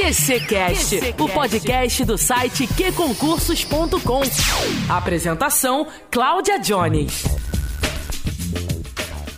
QCcast, o podcast do site qconcursos.com. Apresentação: Cláudia Jones.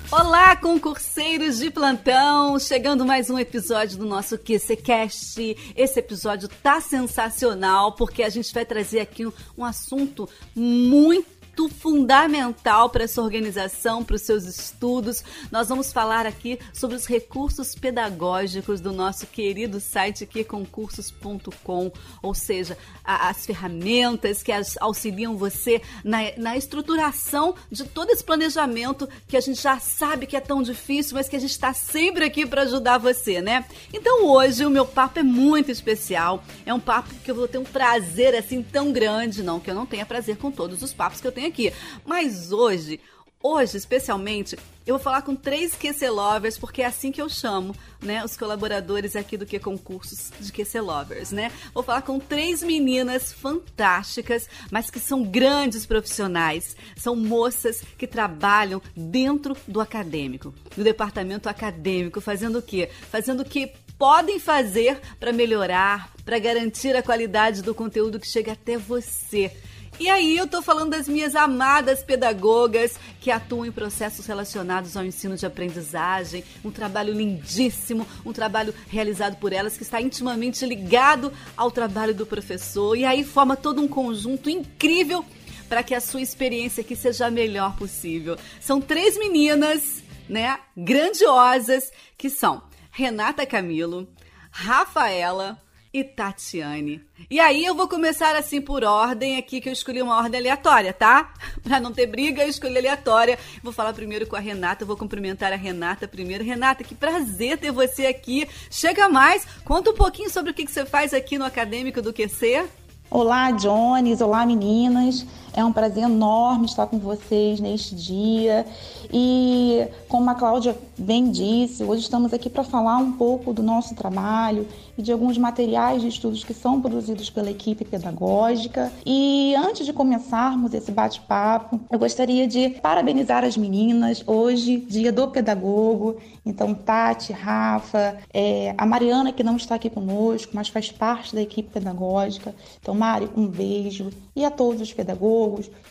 Olá, concurseiros de plantão! Chegando mais um episódio do nosso QCcast. Esse episódio tá sensacional porque a gente vai trazer aqui um, um assunto muito fundamental para essa organização, para os seus estudos. Nós vamos falar aqui sobre os recursos pedagógicos do nosso querido site aqui, concursos.com, ou seja, a, as ferramentas que as, auxiliam você na, na estruturação de todo esse planejamento que a gente já sabe que é tão difícil, mas que a gente está sempre aqui para ajudar você, né? Então hoje o meu papo é muito especial. É um papo que eu vou ter um prazer assim tão grande, não que eu não tenha prazer com todos os papos que eu tenho aqui. Mas hoje, hoje especialmente, eu vou falar com três QC Lovers, porque é assim que eu chamo, né, os colaboradores aqui do Que Concursos de QC Lovers, né? Vou falar com três meninas fantásticas, mas que são grandes profissionais. São moças que trabalham dentro do acadêmico, do departamento acadêmico, fazendo o quê? Fazendo o que podem fazer para melhorar, para garantir a qualidade do conteúdo que chega até você. E aí eu tô falando das minhas amadas pedagogas que atuam em processos relacionados ao ensino de aprendizagem, um trabalho lindíssimo, um trabalho realizado por elas que está intimamente ligado ao trabalho do professor e aí forma todo um conjunto incrível para que a sua experiência aqui seja a melhor possível. São três meninas, né, grandiosas, que são Renata Camilo, Rafaela, e Tatiane. E aí eu vou começar assim por ordem aqui, que eu escolhi uma ordem aleatória, tá? Pra não ter briga, eu escolhi aleatória. Vou falar primeiro com a Renata, vou cumprimentar a Renata primeiro. Renata, que prazer ter você aqui. Chega mais, conta um pouquinho sobre o que você faz aqui no Acadêmico do QC. Olá, Jones. Olá, meninas. É um prazer enorme estar com vocês neste dia. E, como a Cláudia bem disse, hoje estamos aqui para falar um pouco do nosso trabalho e de alguns materiais de estudos que são produzidos pela equipe pedagógica. E antes de começarmos esse bate-papo, eu gostaria de parabenizar as meninas. Hoje, dia do pedagogo. Então, Tati, Rafa, é, a Mariana, que não está aqui conosco, mas faz parte da equipe pedagógica. Então, Mari, um beijo. E a todos os pedagogos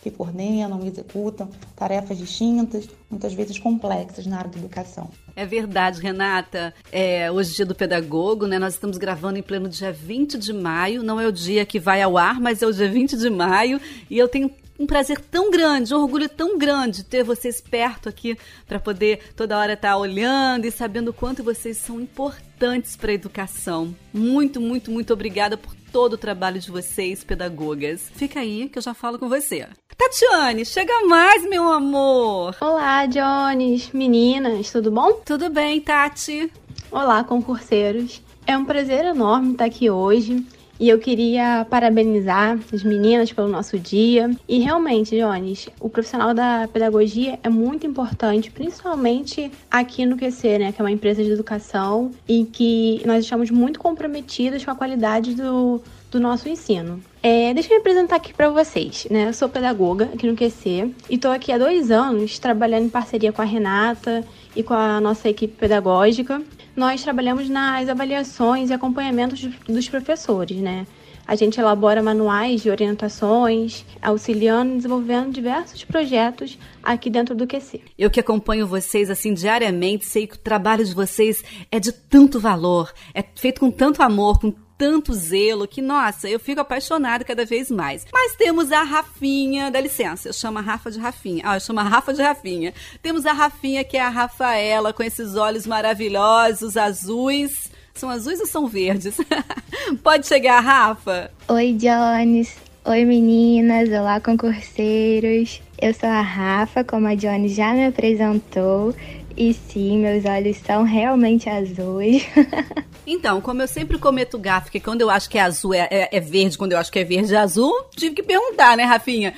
que coordenam e executam tarefas distintas, muitas vezes complexas na área da educação. É verdade, Renata. É, hoje é dia do pedagogo, né? Nós estamos gravando em pleno dia 20 de maio. Não é o dia que vai ao ar, mas é o dia 20 de maio. E eu tenho um prazer tão grande, um orgulho tão grande ter vocês perto aqui para poder toda hora estar tá olhando e sabendo o quanto vocês são importantes para a educação. Muito, muito, muito obrigada por todo o trabalho de vocês, pedagogas. Fica aí que eu já falo com você. Tatiane, chega mais, meu amor! Olá, Jones, meninas, tudo bom? Tudo bem, Tati. Olá, concurseiros. É um prazer enorme estar aqui hoje e eu queria parabenizar as meninas pelo nosso dia. E realmente, Jones, o profissional da pedagogia é muito importante, principalmente aqui no QC, né, que é uma empresa de educação e que nós estamos muito comprometidas com a qualidade do, do nosso ensino. É, deixa eu me apresentar aqui para vocês, né? Eu sou pedagoga aqui no QC e estou aqui há dois anos trabalhando em parceria com a Renata e com a nossa equipe pedagógica nós trabalhamos nas avaliações e acompanhamentos dos professores, né? A gente elabora manuais de orientações, auxiliando e desenvolvendo diversos projetos aqui dentro do QC. Eu que acompanho vocês assim diariamente, sei que o trabalho de vocês é de tanto valor, é feito com tanto amor, com tanto zelo que, nossa, eu fico apaixonada cada vez mais. Mas temos a Rafinha, dá licença, eu chamo a Rafa de Rafinha. Ah, eu chamo a Rafa de Rafinha. Temos a Rafinha, que é a Rafaela, com esses olhos maravilhosos, azuis. São azuis ou são verdes? Pode chegar, Rafa. Oi, Jones. Oi, meninas. Olá, concurseiros. Eu sou a Rafa, como a Jones já me apresentou. E sim, meus olhos são realmente azuis. Então, como eu sempre cometo gafe, que quando eu acho que é azul é, é, é, verde, quando eu acho que é verde é azul, tive que perguntar, né, Rafinha?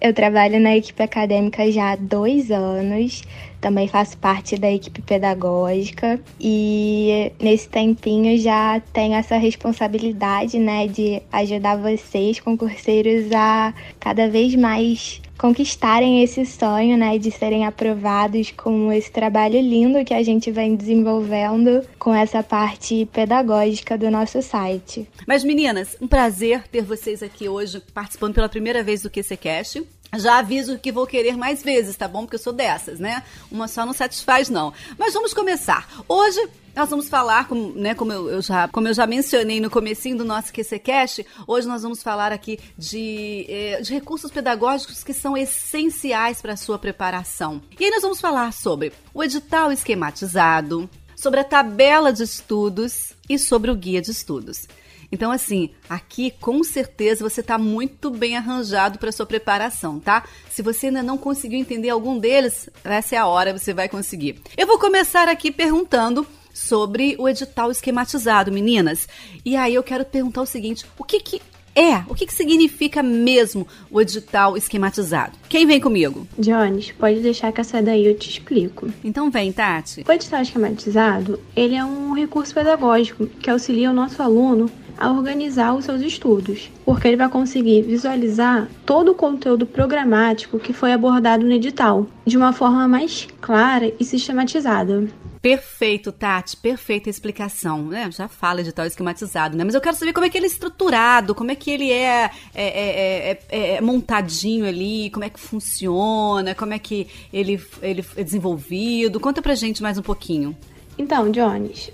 Eu trabalho na equipe acadêmica já há dois anos, também faço parte da equipe pedagógica e nesse tempinho já tenho essa responsabilidade, né, de ajudar vocês, concurseiros, a cada vez mais conquistarem esse sonho, né, de serem aprovados com esse trabalho lindo que a gente vem desenvolvendo com essa parte pedagógica do nosso site. Mas meninas, um prazer ter vocês aqui hoje participando pela primeira vez do QCcast. Já aviso que vou querer mais vezes, tá bom? Porque eu sou dessas, né? Uma só não satisfaz, não. Mas vamos começar. Hoje nós vamos falar, como, né, como, eu, eu, já, como eu já mencionei no comecinho do nosso QCCast, hoje nós vamos falar aqui de, eh, de recursos pedagógicos que são essenciais para a sua preparação. E aí nós vamos falar sobre o edital esquematizado, sobre a tabela de estudos e sobre o guia de estudos. Então, assim, aqui com certeza você está muito bem arranjado para sua preparação, tá? Se você ainda não conseguiu entender algum deles, essa é a hora, você vai conseguir. Eu vou começar aqui perguntando sobre o edital esquematizado, meninas. E aí eu quero perguntar o seguinte: o que, que é? O que, que significa mesmo o edital esquematizado? Quem vem comigo? Jones, pode deixar que essa daí eu te explico. Então vem, Tati. O edital esquematizado, ele é um recurso pedagógico que auxilia o nosso aluno a organizar os seus estudos, porque ele vai conseguir visualizar todo o conteúdo programático que foi abordado no edital, de uma forma mais clara e sistematizada. Perfeito, Tati, perfeita explicação. Né? Já fala edital esquematizado, né? Mas eu quero saber como é que ele é estruturado, como é que ele é, é, é, é, é montadinho ali, como é que funciona, como é que ele, ele é desenvolvido. Conta pra gente mais um pouquinho. Então, Jones,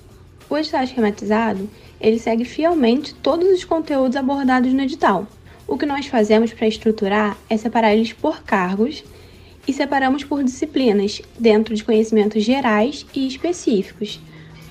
o edital esquematizado ele segue fielmente todos os conteúdos abordados no edital. O que nós fazemos para estruturar é separar eles por cargos e separamos por disciplinas, dentro de conhecimentos gerais e específicos.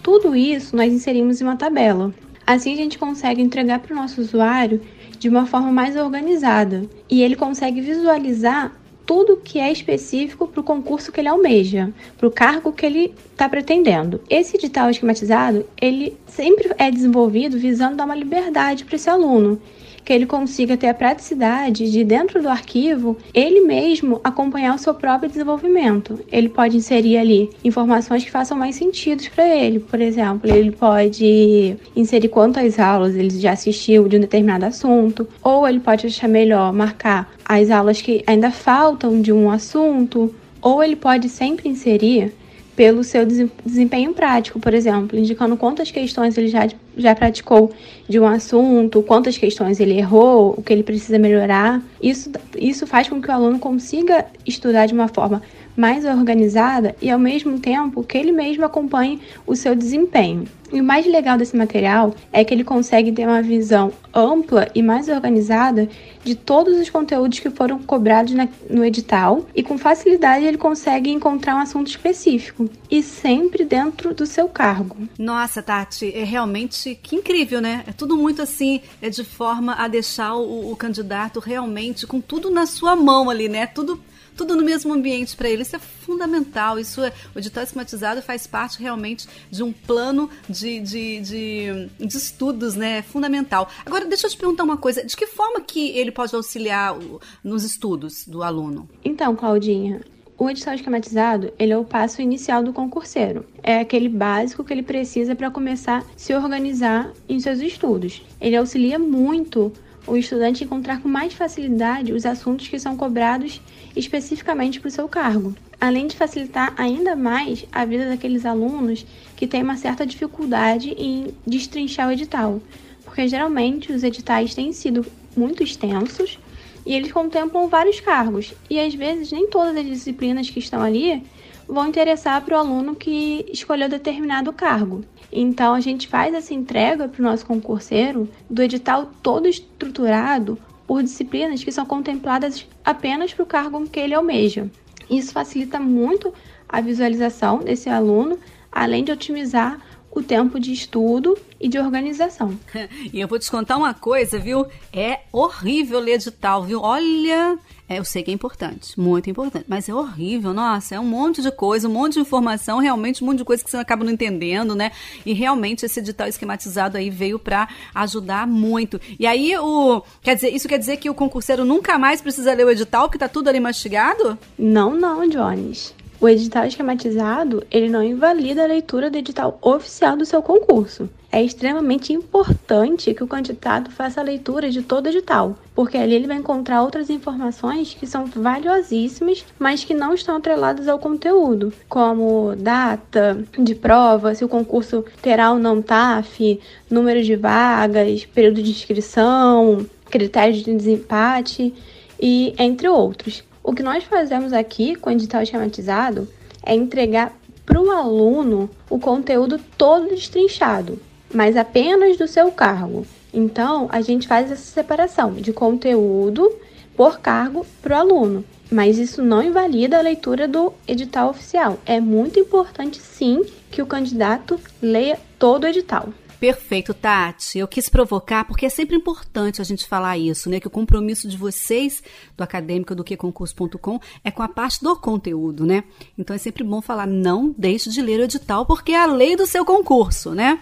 Tudo isso nós inserimos em uma tabela. Assim a gente consegue entregar para o nosso usuário de uma forma mais organizada e ele consegue visualizar tudo que é específico para o concurso que ele almeja, para o cargo que ele está pretendendo. Esse edital esquematizado, ele sempre é desenvolvido visando dar uma liberdade para esse aluno que ele consiga ter a praticidade de, dentro do arquivo, ele mesmo acompanhar o seu próprio desenvolvimento. Ele pode inserir ali informações que façam mais sentido para ele. Por exemplo, ele pode inserir quantas aulas ele já assistiu de um determinado assunto, ou ele pode achar melhor marcar as aulas que ainda faltam de um assunto, ou ele pode sempre inserir pelo seu desempenho prático, por exemplo, indicando quantas questões ele já, já praticou de um assunto, quantas questões ele errou, o que ele precisa melhorar. Isso, isso faz com que o aluno consiga estudar de uma forma mais organizada e, ao mesmo tempo, que ele mesmo acompanhe o seu desempenho. E o mais legal desse material é que ele consegue ter uma visão ampla e mais organizada de todos os conteúdos que foram cobrados na, no edital e com facilidade ele consegue encontrar um assunto específico e sempre dentro do seu cargo. Nossa, Tati, é realmente que incrível, né? É tudo muito assim, é de forma a deixar o, o candidato realmente com tudo na sua mão ali, né? Tudo tudo no mesmo ambiente para ele. Isso é fundamental. Isso é, o edital esquematizado faz parte realmente de um plano de, de, de, de, estudos, né? É fundamental. Agora, deixa eu te perguntar uma coisa: de que forma que ele pode auxiliar o, nos estudos do aluno? Então, Claudinha, o edital esquematizado, ele é o passo inicial do concurseiro. É aquele básico que ele precisa para começar a se organizar em seus estudos. Ele auxilia muito o estudante encontrar com mais facilidade os assuntos que são cobrados especificamente para o seu cargo, além de facilitar ainda mais a vida daqueles alunos que têm uma certa dificuldade em destrinchar o edital, porque geralmente os editais têm sido muito extensos e eles contemplam vários cargos, e às vezes nem todas as disciplinas que estão ali vão interessar para o aluno que escolheu determinado cargo. Então a gente faz essa entrega para o nosso concurseiro do edital todo estruturado por disciplinas que são contempladas apenas para o cargo que ele almeja. Isso facilita muito a visualização desse aluno, além de otimizar o tempo de estudo e de organização. e eu vou te contar uma coisa, viu? É horrível ler edital, viu? Olha, é, eu sei que é importante, muito importante, mas é horrível, nossa, é um monte de coisa, um monte de informação, realmente um monte de coisa que você acaba não entendendo, né? E realmente esse edital esquematizado aí veio para ajudar muito. E aí o, quer dizer, isso quer dizer que o concurseiro nunca mais precisa ler o edital, que tá tudo ali mastigado? Não, não, Jones. O edital esquematizado, ele não invalida a leitura do edital oficial do seu concurso. É extremamente importante que o candidato faça a leitura de todo o edital, porque ali ele vai encontrar outras informações que são valiosíssimas, mas que não estão atreladas ao conteúdo, como data de prova, se o concurso terá ou não TAF, número de vagas, período de inscrição, critérios de desempate e entre outros. O que nós fazemos aqui com o edital esquematizado é entregar para o aluno o conteúdo todo destrinchado, mas apenas do seu cargo. Então, a gente faz essa separação de conteúdo por cargo para o aluno, mas isso não invalida a leitura do edital oficial. É muito importante, sim, que o candidato leia todo o edital. Perfeito, Tati. Eu quis provocar porque é sempre importante a gente falar isso, né? Que o compromisso de vocês, do acadêmico do queconcurso.com, é com a parte do conteúdo, né? Então é sempre bom falar, não deixe de ler o edital, porque é a lei do seu concurso, né?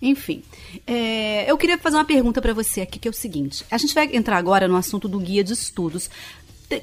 Enfim, é, eu queria fazer uma pergunta para você aqui, que é o seguinte: a gente vai entrar agora no assunto do guia de estudos.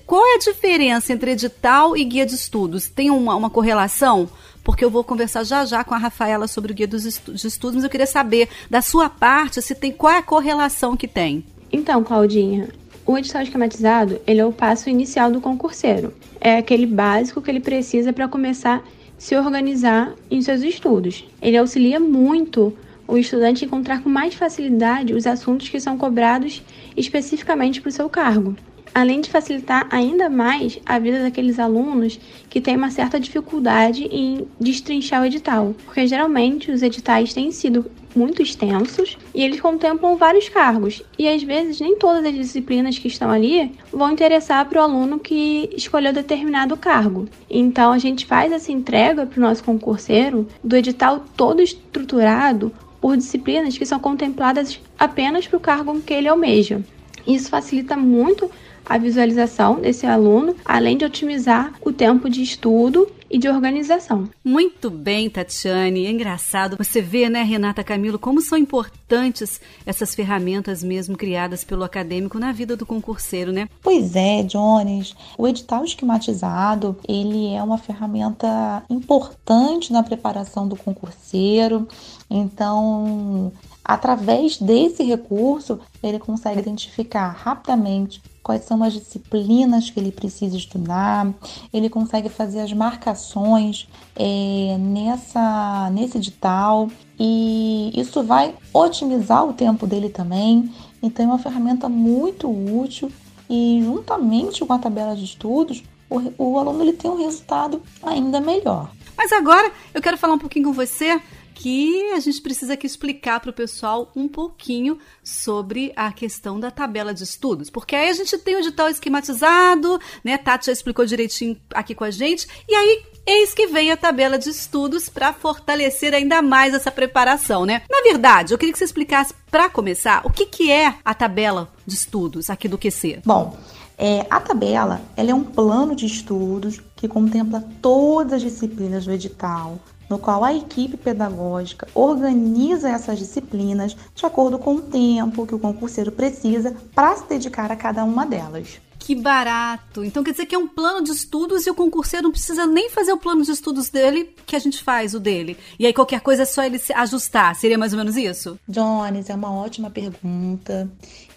Qual é a diferença entre edital e guia de estudos? Tem uma, uma correlação? Porque eu vou conversar já já com a Rafaela sobre o guia dos estudos, mas eu queria saber da sua parte se tem qual é a correlação que tem. Então, Claudinha, o edital esquematizado, ele é o passo inicial do concurseiro. É aquele básico que ele precisa para começar a se organizar em seus estudos. Ele auxilia muito o estudante a encontrar com mais facilidade os assuntos que são cobrados especificamente para o seu cargo além de facilitar ainda mais a vida daqueles alunos que têm uma certa dificuldade em destrinchar o edital, porque geralmente os editais têm sido muito extensos e eles contemplam vários cargos, e às vezes nem todas as disciplinas que estão ali vão interessar para o aluno que escolheu determinado cargo. Então a gente faz essa entrega para o nosso concurseiro do edital todo estruturado por disciplinas que são contempladas apenas para o cargo que ele almeja. Isso facilita muito a visualização desse aluno, além de otimizar o tempo de estudo e de organização. Muito bem, Tatiane. É engraçado. Você vê, né, Renata Camilo, como são importantes essas ferramentas mesmo criadas pelo acadêmico na vida do concurseiro, né? Pois é, Jones. O edital esquematizado, ele é uma ferramenta importante na preparação do concurseiro. Então, através desse recurso, ele consegue identificar rapidamente quais são as disciplinas que ele precisa estudar, ele consegue fazer as marcações é, nessa, nesse edital e isso vai otimizar o tempo dele também. Então é uma ferramenta muito útil e juntamente com a tabela de estudos, o, o aluno ele tem um resultado ainda melhor. Mas agora eu quero falar um pouquinho com você que a gente precisa aqui explicar para o pessoal um pouquinho sobre a questão da tabela de estudos, porque aí a gente tem o edital esquematizado, né? Tati já explicou direitinho aqui com a gente, e aí eis que vem a tabela de estudos para fortalecer ainda mais essa preparação, né? Na verdade, eu queria que você explicasse para começar o que, que é a tabela de estudos aqui do QC. Bom, é, a tabela ela é um plano de estudos que contempla todas as disciplinas do edital, no qual a equipe pedagógica organiza essas disciplinas de acordo com o tempo que o concurseiro precisa para se dedicar a cada uma delas. Que barato! Então quer dizer que é um plano de estudos e o concurseiro não precisa nem fazer o plano de estudos dele, que a gente faz o dele. E aí qualquer coisa é só ele se ajustar. Seria mais ou menos isso? Jones, é uma ótima pergunta.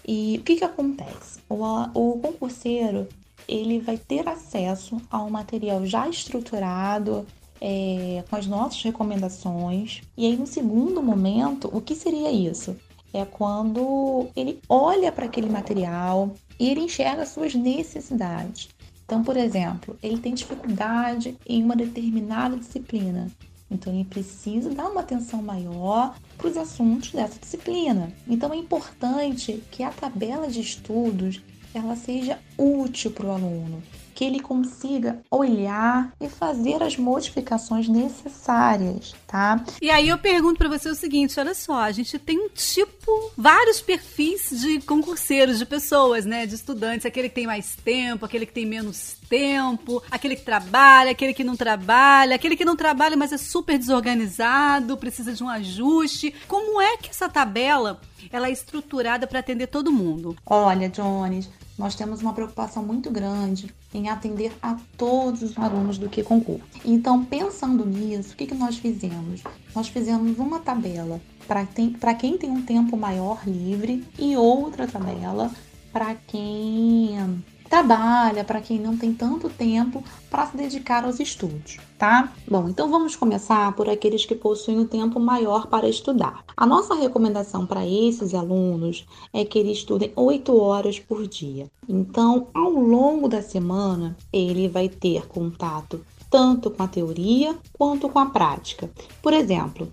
E o que, que acontece? O, o concurseiro ele vai ter acesso a um material já estruturado, é, com as nossas recomendações. E aí, no segundo momento, o que seria isso? É quando ele olha para aquele material e ele enxerga suas necessidades. Então, por exemplo, ele tem dificuldade em uma determinada disciplina. Então, ele precisa dar uma atenção maior para os assuntos dessa disciplina. Então, é importante que a tabela de estudos ela seja útil para o aluno, que ele consiga olhar e fazer as modificações necessárias, tá? E aí eu pergunto para você o seguinte, olha só, a gente tem um tipo, vários perfis de concurseiros, de pessoas, né, de estudantes, aquele que tem mais tempo, aquele que tem menos tempo, aquele que trabalha, aquele que não trabalha, aquele que não trabalha, mas é super desorganizado, precisa de um ajuste. Como é que essa tabela ela é estruturada para atender todo mundo? Olha, Jones, nós temos uma preocupação muito grande em atender a todos os alunos do que concurso. Então, pensando nisso, o que, que nós fizemos? Nós fizemos uma tabela para quem tem um tempo maior livre e outra tabela para quem trabalha, para quem não tem tanto tempo para se dedicar aos estudos, tá? Bom, então vamos começar por aqueles que possuem um tempo maior para estudar. A nossa recomendação para esses alunos é que eles estudem 8 horas por dia. Então, ao longo da semana, ele vai ter contato tanto com a teoria quanto com a prática. Por exemplo,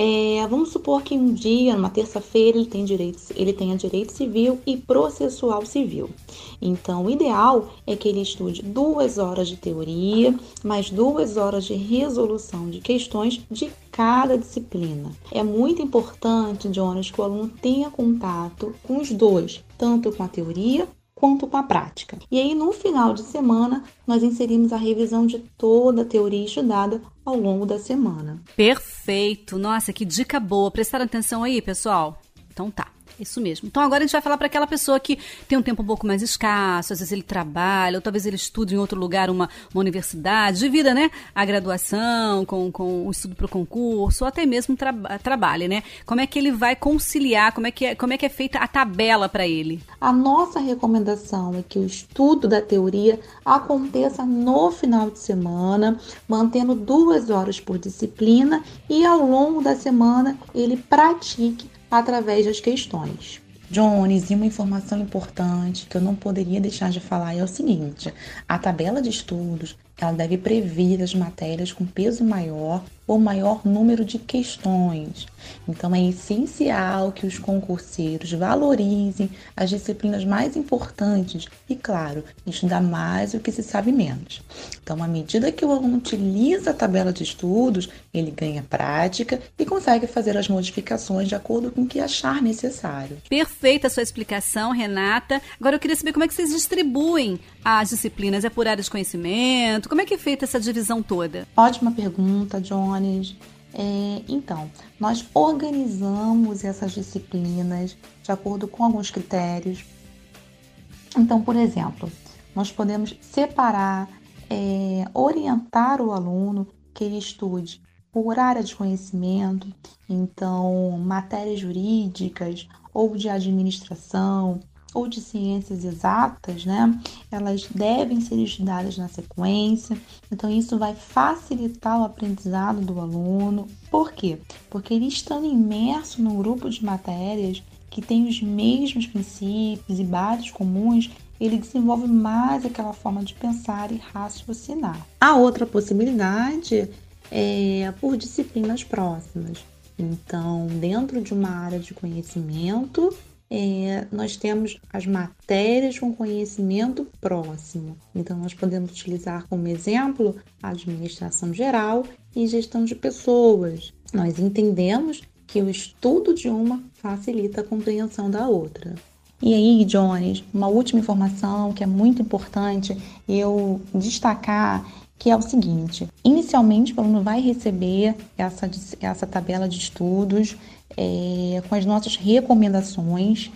é, vamos supor que um dia, numa terça-feira, ele, tem direito, ele tenha direito civil e processual civil. Então, o ideal é que ele estude duas horas de teoria, mais duas horas de resolução de questões de cada disciplina. É muito importante, Jonas, que o aluno tenha contato com os dois, tanto com a teoria quanto com a prática. E aí, no final de semana, nós inserimos a revisão de toda a teoria estudada ao longo da semana. Perfeito! Nossa, que dica boa! Prestaram atenção aí, pessoal? Então tá. Isso mesmo. Então agora a gente vai falar para aquela pessoa que tem um tempo um pouco mais escasso, às vezes ele trabalha, ou talvez ele estude em outro lugar, uma, uma universidade, divida, né? A graduação com, com o estudo para o concurso, ou até mesmo tra né? Como é que ele vai conciliar, como é que é, como é, que é feita a tabela para ele? A nossa recomendação é que o estudo da teoria aconteça no final de semana, mantendo duas horas por disciplina e ao longo da semana ele pratique através das questões. Jones, e uma informação importante que eu não poderia deixar de falar é o seguinte: a tabela de estudos ela deve prever as matérias com peso maior ou maior número de questões. Então é essencial que os concurseiros valorizem as disciplinas mais importantes e, claro, estudar mais o que se sabe menos. Então, à medida que o aluno utiliza a tabela de estudos, ele ganha prática e consegue fazer as modificações de acordo com o que achar necessário. Perfeita a sua explicação, Renata. Agora eu queria saber como é que vocês distribuem as disciplinas. É por área de conhecimento? Como é que é feita essa divisão toda? Ótima pergunta, Jones. É, então, nós organizamos essas disciplinas de acordo com alguns critérios. Então, por exemplo, nós podemos separar, é, orientar o aluno que ele estude por área de conhecimento, então matérias jurídicas ou de administração, ou de ciências exatas, né? Elas devem ser estudadas na sequência. Então, isso vai facilitar o aprendizado do aluno. Por quê? Porque ele estando imerso num grupo de matérias que tem os mesmos princípios e bases comuns, ele desenvolve mais aquela forma de pensar e raciocinar. A outra possibilidade é por disciplinas próximas. Então, dentro de uma área de conhecimento, é, nós temos as matérias com conhecimento próximo. Então, nós podemos utilizar como exemplo a administração geral e gestão de pessoas. Nós entendemos que o estudo de uma facilita a compreensão da outra. E aí, Jones, uma última informação que é muito importante eu destacar que é o seguinte: inicialmente o aluno vai receber essa, essa tabela de estudos é, com as nossas recomendações,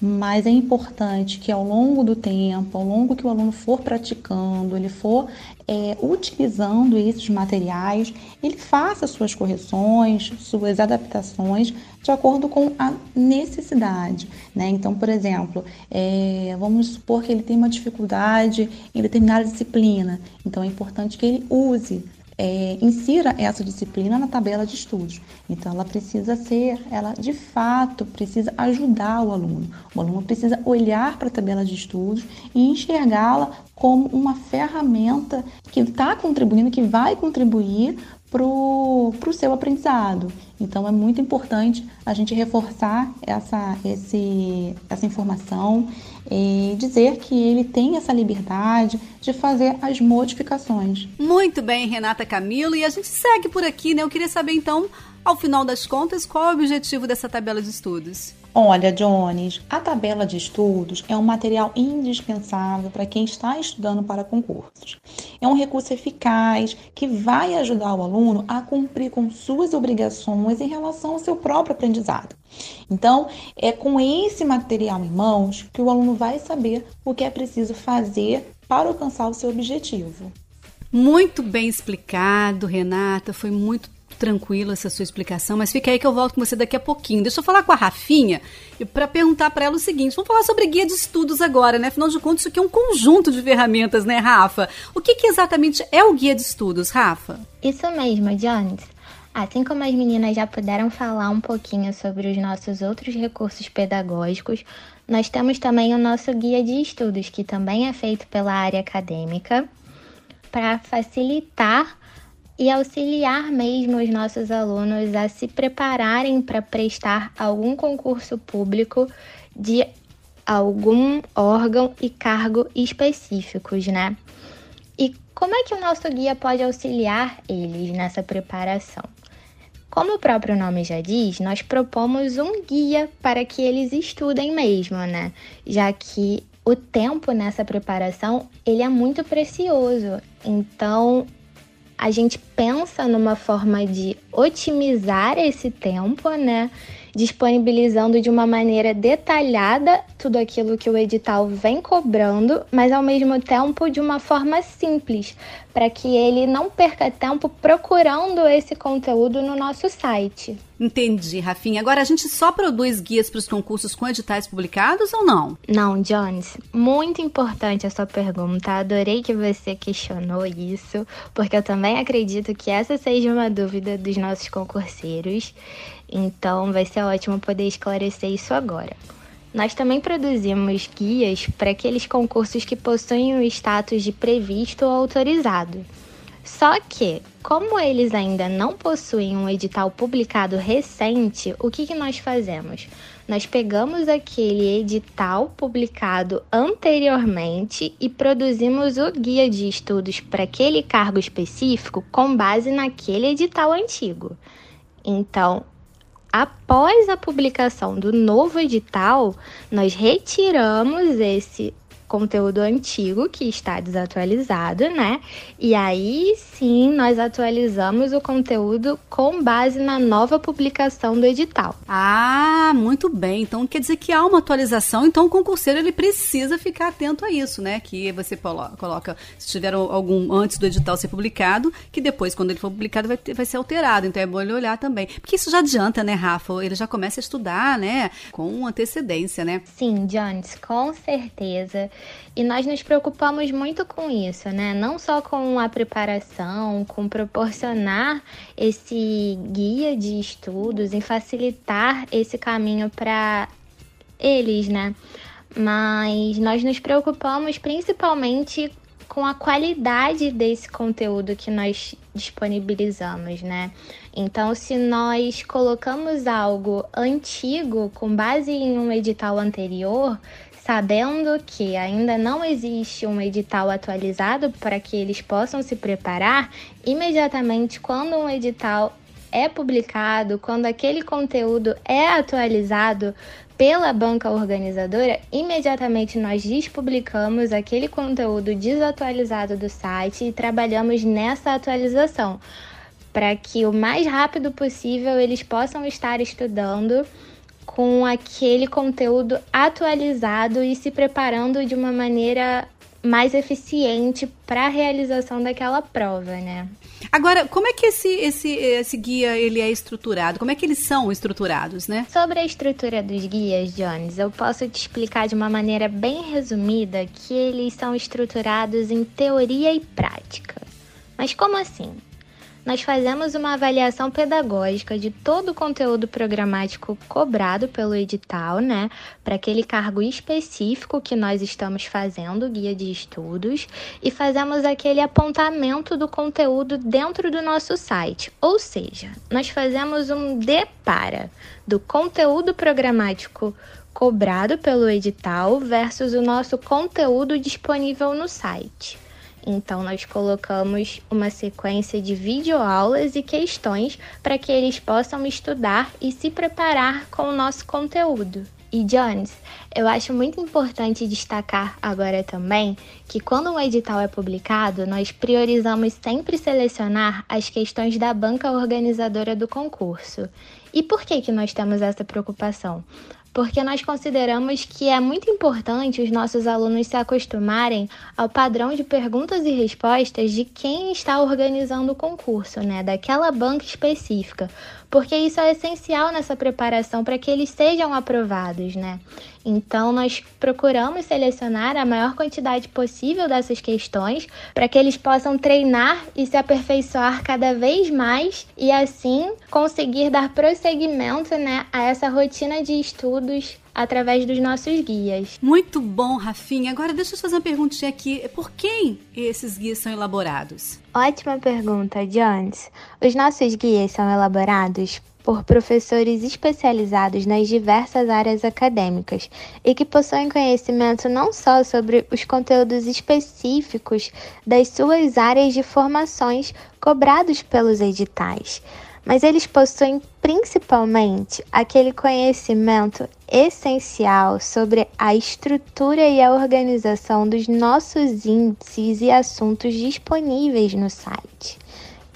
mas é importante que ao longo do tempo, ao longo que o aluno for praticando, ele for é, utilizando esses materiais, ele faça suas correções, suas adaptações de acordo com a necessidade. Né? Então, por exemplo, é, vamos supor que ele tem uma dificuldade em determinada disciplina, então é importante que ele use é, insira essa disciplina na tabela de estudos. Então, ela precisa ser, ela de fato precisa ajudar o aluno. O aluno precisa olhar para a tabela de estudos e enxergá-la como uma ferramenta que está contribuindo, que vai contribuir para o seu aprendizado. Então é muito importante a gente reforçar essa, esse, essa informação e dizer que ele tem essa liberdade de fazer as modificações. Muito bem, Renata Camilo, e a gente segue por aqui, né? Eu queria saber então Ao final das contas, qual é o objetivo dessa tabela de estudos? Olha, Jones, a tabela de estudos é um material indispensável para quem está estudando para concursos. É um recurso eficaz que vai ajudar o aluno a cumprir com suas obrigações em relação ao seu próprio aprendizado. Então, é com esse material em mãos que o aluno vai saber o que é preciso fazer para alcançar o seu objetivo. Muito bem explicado, Renata. Foi muito tranquilo essa sua explicação, mas fica aí que eu volto com você daqui a pouquinho. Deixa eu falar com a Rafinha para perguntar para ela o seguinte: vamos falar sobre guia de estudos agora, né? Afinal de contas, isso aqui é um conjunto de ferramentas, né, Rafa? O que, que exatamente é o guia de estudos, Rafa? Isso mesmo, Jones. Assim como as meninas já puderam falar um pouquinho sobre os nossos outros recursos pedagógicos, nós temos também o nosso guia de estudos, que também é feito pela área acadêmica, para facilitar e auxiliar mesmo os nossos alunos a se prepararem para prestar algum concurso público de algum órgão e cargo específicos, né? E como é que o nosso guia pode auxiliar eles nessa preparação? Como o próprio nome já diz, nós propomos um guia para que eles estudem mesmo, né? Já que o tempo nessa preparação, ele é muito precioso. Então, a gente pensa numa forma de otimizar esse tempo, né? Disponibilizando de uma maneira detalhada tudo aquilo que o edital vem cobrando, mas ao mesmo tempo de uma forma simples, para que ele não perca tempo procurando esse conteúdo no nosso site. Entendi, Rafinha. Agora a gente só produz guias para os concursos com editais publicados ou não? Não, Jones. Muito importante a sua pergunta. Adorei que você questionou isso, porque eu também acredito que essa seja uma dúvida dos nossos concurseiros. Então vai ser ótimo poder esclarecer isso agora. Nós também produzimos guias para aqueles concursos que possuem o status de previsto ou autorizado. Só que, como eles ainda não possuem um edital publicado recente, o que, que nós fazemos? Nós pegamos aquele edital publicado anteriormente e produzimos o guia de estudos para aquele cargo específico com base naquele edital antigo. Então, após a publicação do novo edital, nós retiramos esse conteúdo antigo que está desatualizado, né? E aí sim nós atualizamos o conteúdo com base na nova publicação do edital. Ah, muito bem. Então quer dizer que há uma atualização, então o concurseiro ele precisa ficar atento a isso, né? Que você coloca, se tiver algum antes do edital ser publicado, que depois, quando ele for publicado, vai, ter, vai ser alterado. Então é bom ele olhar também. Porque isso já adianta, né, Rafa? Ele já começa a estudar, né? Com antecedência, né? Sim, Jones, com certeza. E nós nos preocupamos muito com isso, né? Não só com a preparação, com proporcionar esse guia de estudos, em facilitar esse caminho para eles, né? Mas nós nos preocupamos principalmente com a qualidade desse conteúdo que nós disponibilizamos, né? Então, se nós colocamos algo antigo com base em um edital anterior, sabendo que ainda não existe um edital atualizado para que eles possam se preparar, imediatamente quando um edital é publicado, quando aquele conteúdo é atualizado pela banca organizadora, imediatamente nós despublicamos aquele conteúdo desatualizado do site e trabalhamos nessa atualização para que o mais rápido possível eles possam estar estudando com aquele conteúdo atualizado e se preparando de uma maneira mais eficiente para a realização daquela prova, né? Agora, como é que esse, esse, esse guia ele é estruturado? Como é que eles são estruturados, né? Sobre a estrutura dos guias, Jones, eu posso te explicar de uma maneira bem resumida que eles são estruturados em teoria e prática. Mas como assim? Nós fazemos uma avaliação pedagógica de todo o conteúdo programático cobrado pelo edital, né, para aquele cargo específico que nós estamos fazendo, guia de estudos, e fazemos aquele apontamento do conteúdo dentro do nosso site. Ou seja, nós fazemos um depara do conteúdo programático cobrado pelo edital versus o nosso conteúdo disponível no site. Então, nós colocamos uma sequência de videoaulas e questões para que eles possam estudar e se preparar com o nosso conteúdo. E Jones, eu acho muito importante destacar agora também que quando um edital é publicado, nós priorizamos sempre selecionar as questões da banca organizadora do concurso. E por que que nós temos essa preocupação? Porque nós consideramos que é muito importante os nossos alunos se acostumarem ao padrão de perguntas e respostas de quem está organizando o concurso, né, daquela banca específica, porque isso é essencial nessa preparação para que eles sejam aprovados, né? Então, nós procuramos selecionar a maior quantidade possível dessas questões para que eles possam treinar e se aperfeiçoar cada vez mais e assim conseguir dar prosseguimento, né, a essa rotina de estudos através dos nossos guias. Muito bom, Rafinha. Agora deixa eu fazer uma perguntinha aqui. Por quem esses guias são elaborados? Ótima pergunta, Jones. Os nossos guias são elaborados por professores especializados nas diversas áreas acadêmicas e que possuem conhecimento não só sobre os conteúdos específicos das suas áreas de formações cobrados pelos editais, mas eles possuem principalmente aquele conhecimento essencial sobre a estrutura e a organização dos nossos índices e assuntos disponíveis no site.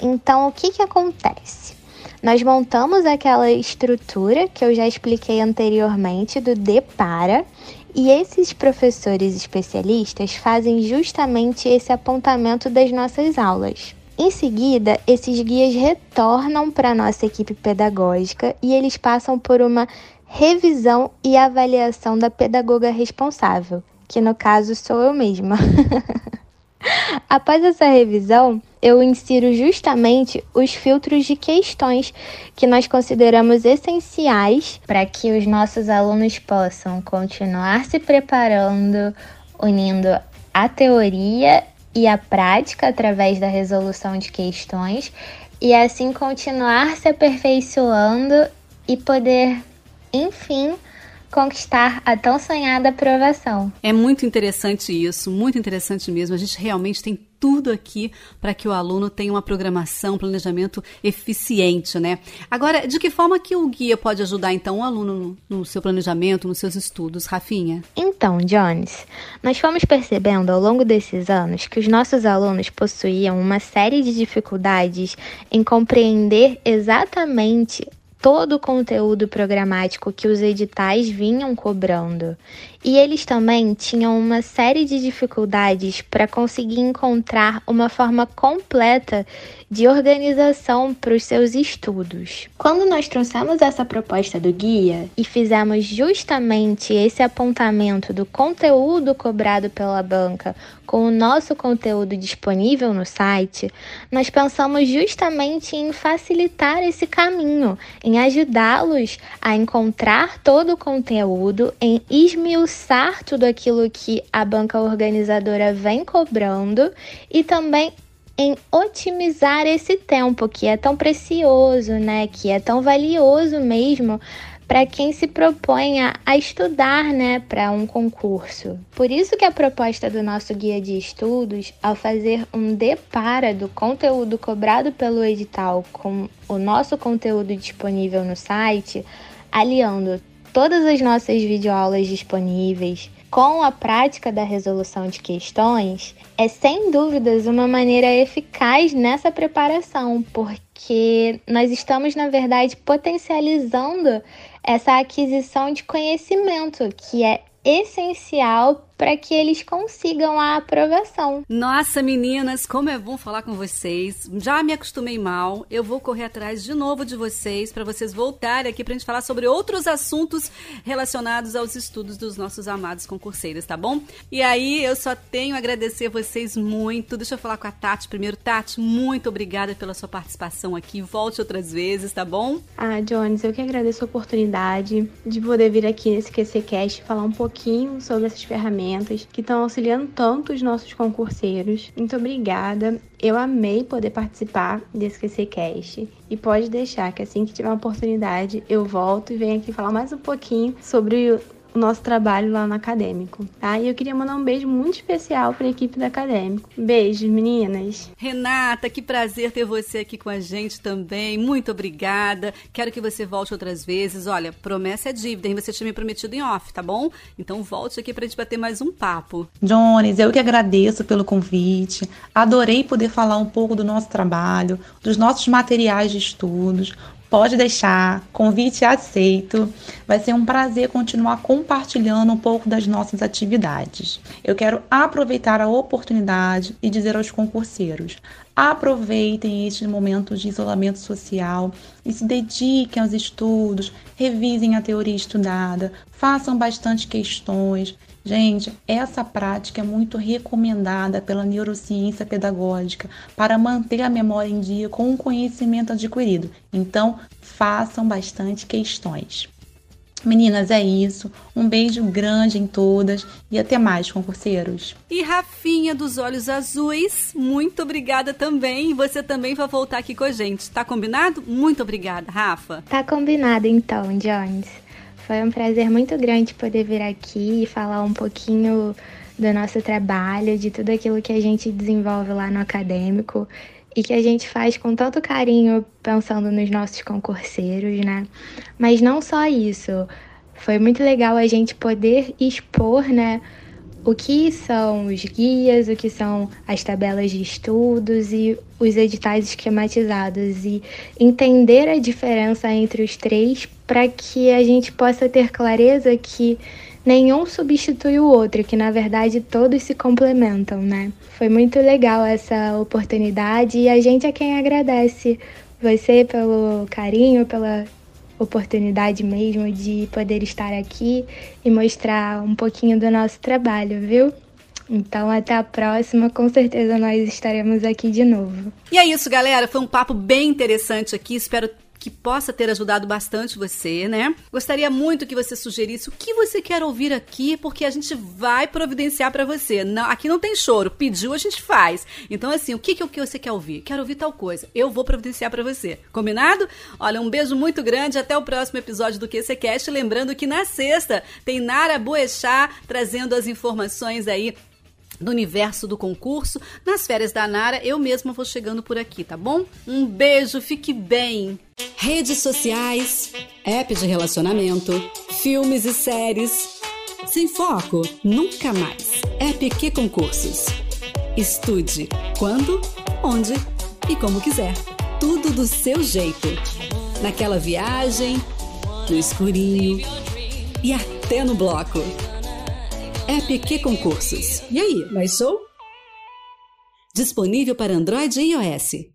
Então, o que, que acontece? Nós montamos aquela estrutura que eu já expliquei anteriormente do Depara e esses professores especialistas fazem justamente esse apontamento das nossas aulas. Em seguida, esses guias retornam para a nossa equipe pedagógica e eles passam por uma revisão e avaliação da pedagoga responsável, que no caso sou eu mesma. Após essa revisão, eu insiro justamente os filtros de questões que nós consideramos essenciais para que os nossos alunos possam continuar se preparando, unindo a teoria e a prática através da resolução de questões e assim continuar se aperfeiçoando e poder, enfim, conquistar a tão sonhada aprovação. É muito interessante isso, muito interessante mesmo. A gente realmente tem tudo aqui para que o aluno tenha uma programação, um planejamento eficiente, né? Agora, de que forma que o guia pode ajudar então o aluno no, no seu planejamento, nos seus estudos, Rafinha? Então, Jones, nós fomos percebendo ao longo desses anos que os nossos alunos possuíam uma série de dificuldades em compreender exatamente todo o conteúdo programático que os editais vinham cobrando. E eles também tinham uma série de dificuldades para conseguir encontrar uma forma completa de organização para os seus estudos. Quando nós trouxemos essa proposta do guia e fizemos justamente esse apontamento do conteúdo cobrado pela banca com o nosso conteúdo disponível no site, nós pensamos justamente em facilitar esse caminho, em ajudá-los a encontrar todo o conteúdo, em esmiuçar tudo aquilo que a banca organizadora vem cobrando e também em otimizar esse tempo que é tão precioso, né? Que é tão valioso mesmo para quem se propõe a, a estudar, né, para um concurso. Por isso que a proposta do nosso guia de estudos, ao fazer um depara do conteúdo cobrado pelo edital com o nosso conteúdo disponível no site, aliando todas as nossas videoaulas disponíveis, com a prática da resolução de questões é sem dúvidas uma maneira eficaz nessa preparação, porque nós estamos, na verdade, potencializando essa aquisição de conhecimento, que é essencial para que eles consigam a aprovação. Nossa, meninas, como é bom falar com vocês. Já me acostumei mal. Eu vou correr atrás de novo de vocês para vocês voltarem aqui para a gente falar sobre outros assuntos relacionados aos estudos dos nossos amados concurseiros, tá bom? E aí, eu só tenho a agradecer vocês muito. Deixa eu falar com a Tati primeiro. Tati, muito obrigada pela sua participação aqui. Volte outras vezes, tá bom? Ah, Jones, eu que agradeço a oportunidade de poder vir aqui nesse QCCast falar um pouquinho sobre essas ferramentas ferramentas que estão auxiliando tanto os nossos concurseiros. Muito obrigada. Eu amei poder participar desse QCCast e pode deixar que assim que tiver uma oportunidade eu volto e venho aqui falar mais um pouquinho sobre o nosso trabalho lá no acadêmico, tá? E eu queria mandar um beijo muito especial para a equipe da acadêmico. Beijos, meninas. Renata, que prazer ter você aqui com a gente também. Muito obrigada. Quero que você volte outras vezes. Olha, promessa é dívida, hein? Você tinha me prometido em off, tá bom? Então volte aqui pra gente bater mais um papo. Jones, eu que agradeço pelo convite. Adorei poder falar um pouco do nosso trabalho, dos nossos materiais de estudos, Pode deixar, convite aceito. Vai ser um prazer continuar compartilhando um pouco das nossas atividades. Eu quero aproveitar a oportunidade e dizer aos concurseiros: aproveitem estes momentos de isolamento social e se dediquem aos estudos, revisem a teoria estudada, façam bastante questões, Gente, essa prática é muito recomendada pela neurociência pedagógica para manter a memória em dia com o conhecimento adquirido. Então, façam bastante questões. Meninas, é isso. Um beijo grande em todas e até mais, concurseiros. E Rafinha dos Olhos Azuis, muito obrigada também. Você também vai voltar aqui com a gente. Tá combinado? Muito obrigada, Rafa. Tá combinado então, Jones. Foi um prazer muito grande poder vir aqui e falar um pouquinho do nosso trabalho, de tudo aquilo que a gente desenvolve lá no acadêmico e que a gente faz com tanto carinho pensando nos nossos concurseiros, né? Mas não só isso. Foi muito legal a gente poder expor, né, o que são os guias, o que são as tabelas de estudos e os editais esquematizados e entender a diferença entre os três para que a gente possa ter clareza que nenhum substitui o outro, que na verdade todos se complementam, né? Foi muito legal essa oportunidade e a gente é quem agradece você pelo carinho, pela oportunidade mesmo de poder estar aqui e mostrar um pouquinho do nosso trabalho, viu? Então, até a próxima, com certeza nós estaremos aqui de novo. E é isso, galera. Foi um papo bem interessante aqui. Espero que possa ter ajudado bastante você, né? Gostaria muito que você sugerisse o que você quer ouvir aqui, porque a gente vai providenciar para você. Não, aqui não tem choro, pediu a gente faz. Então assim, o que que, que você quer ouvir? Quero ouvir tal coisa. Eu vou providenciar para você. Combinado? Olha, um beijo muito grande, até o próximo episódio do QCcast, lembrando que na sexta tem Nara Boechat trazendo as informações aí do universo do concurso. Nas férias da Nara, eu mesma vou chegando por aqui, tá bom? Um beijo, fique bem. Redes sociais, app de relacionamento, filmes e séries. Sem foco, nunca mais. App que concursos. Estude quando, onde e como quiser. Tudo do seu jeito. Naquela viagem, no escurinho e até no bloco. EPQ Concursos. E aí, mais show? Disponível para Android e iOS.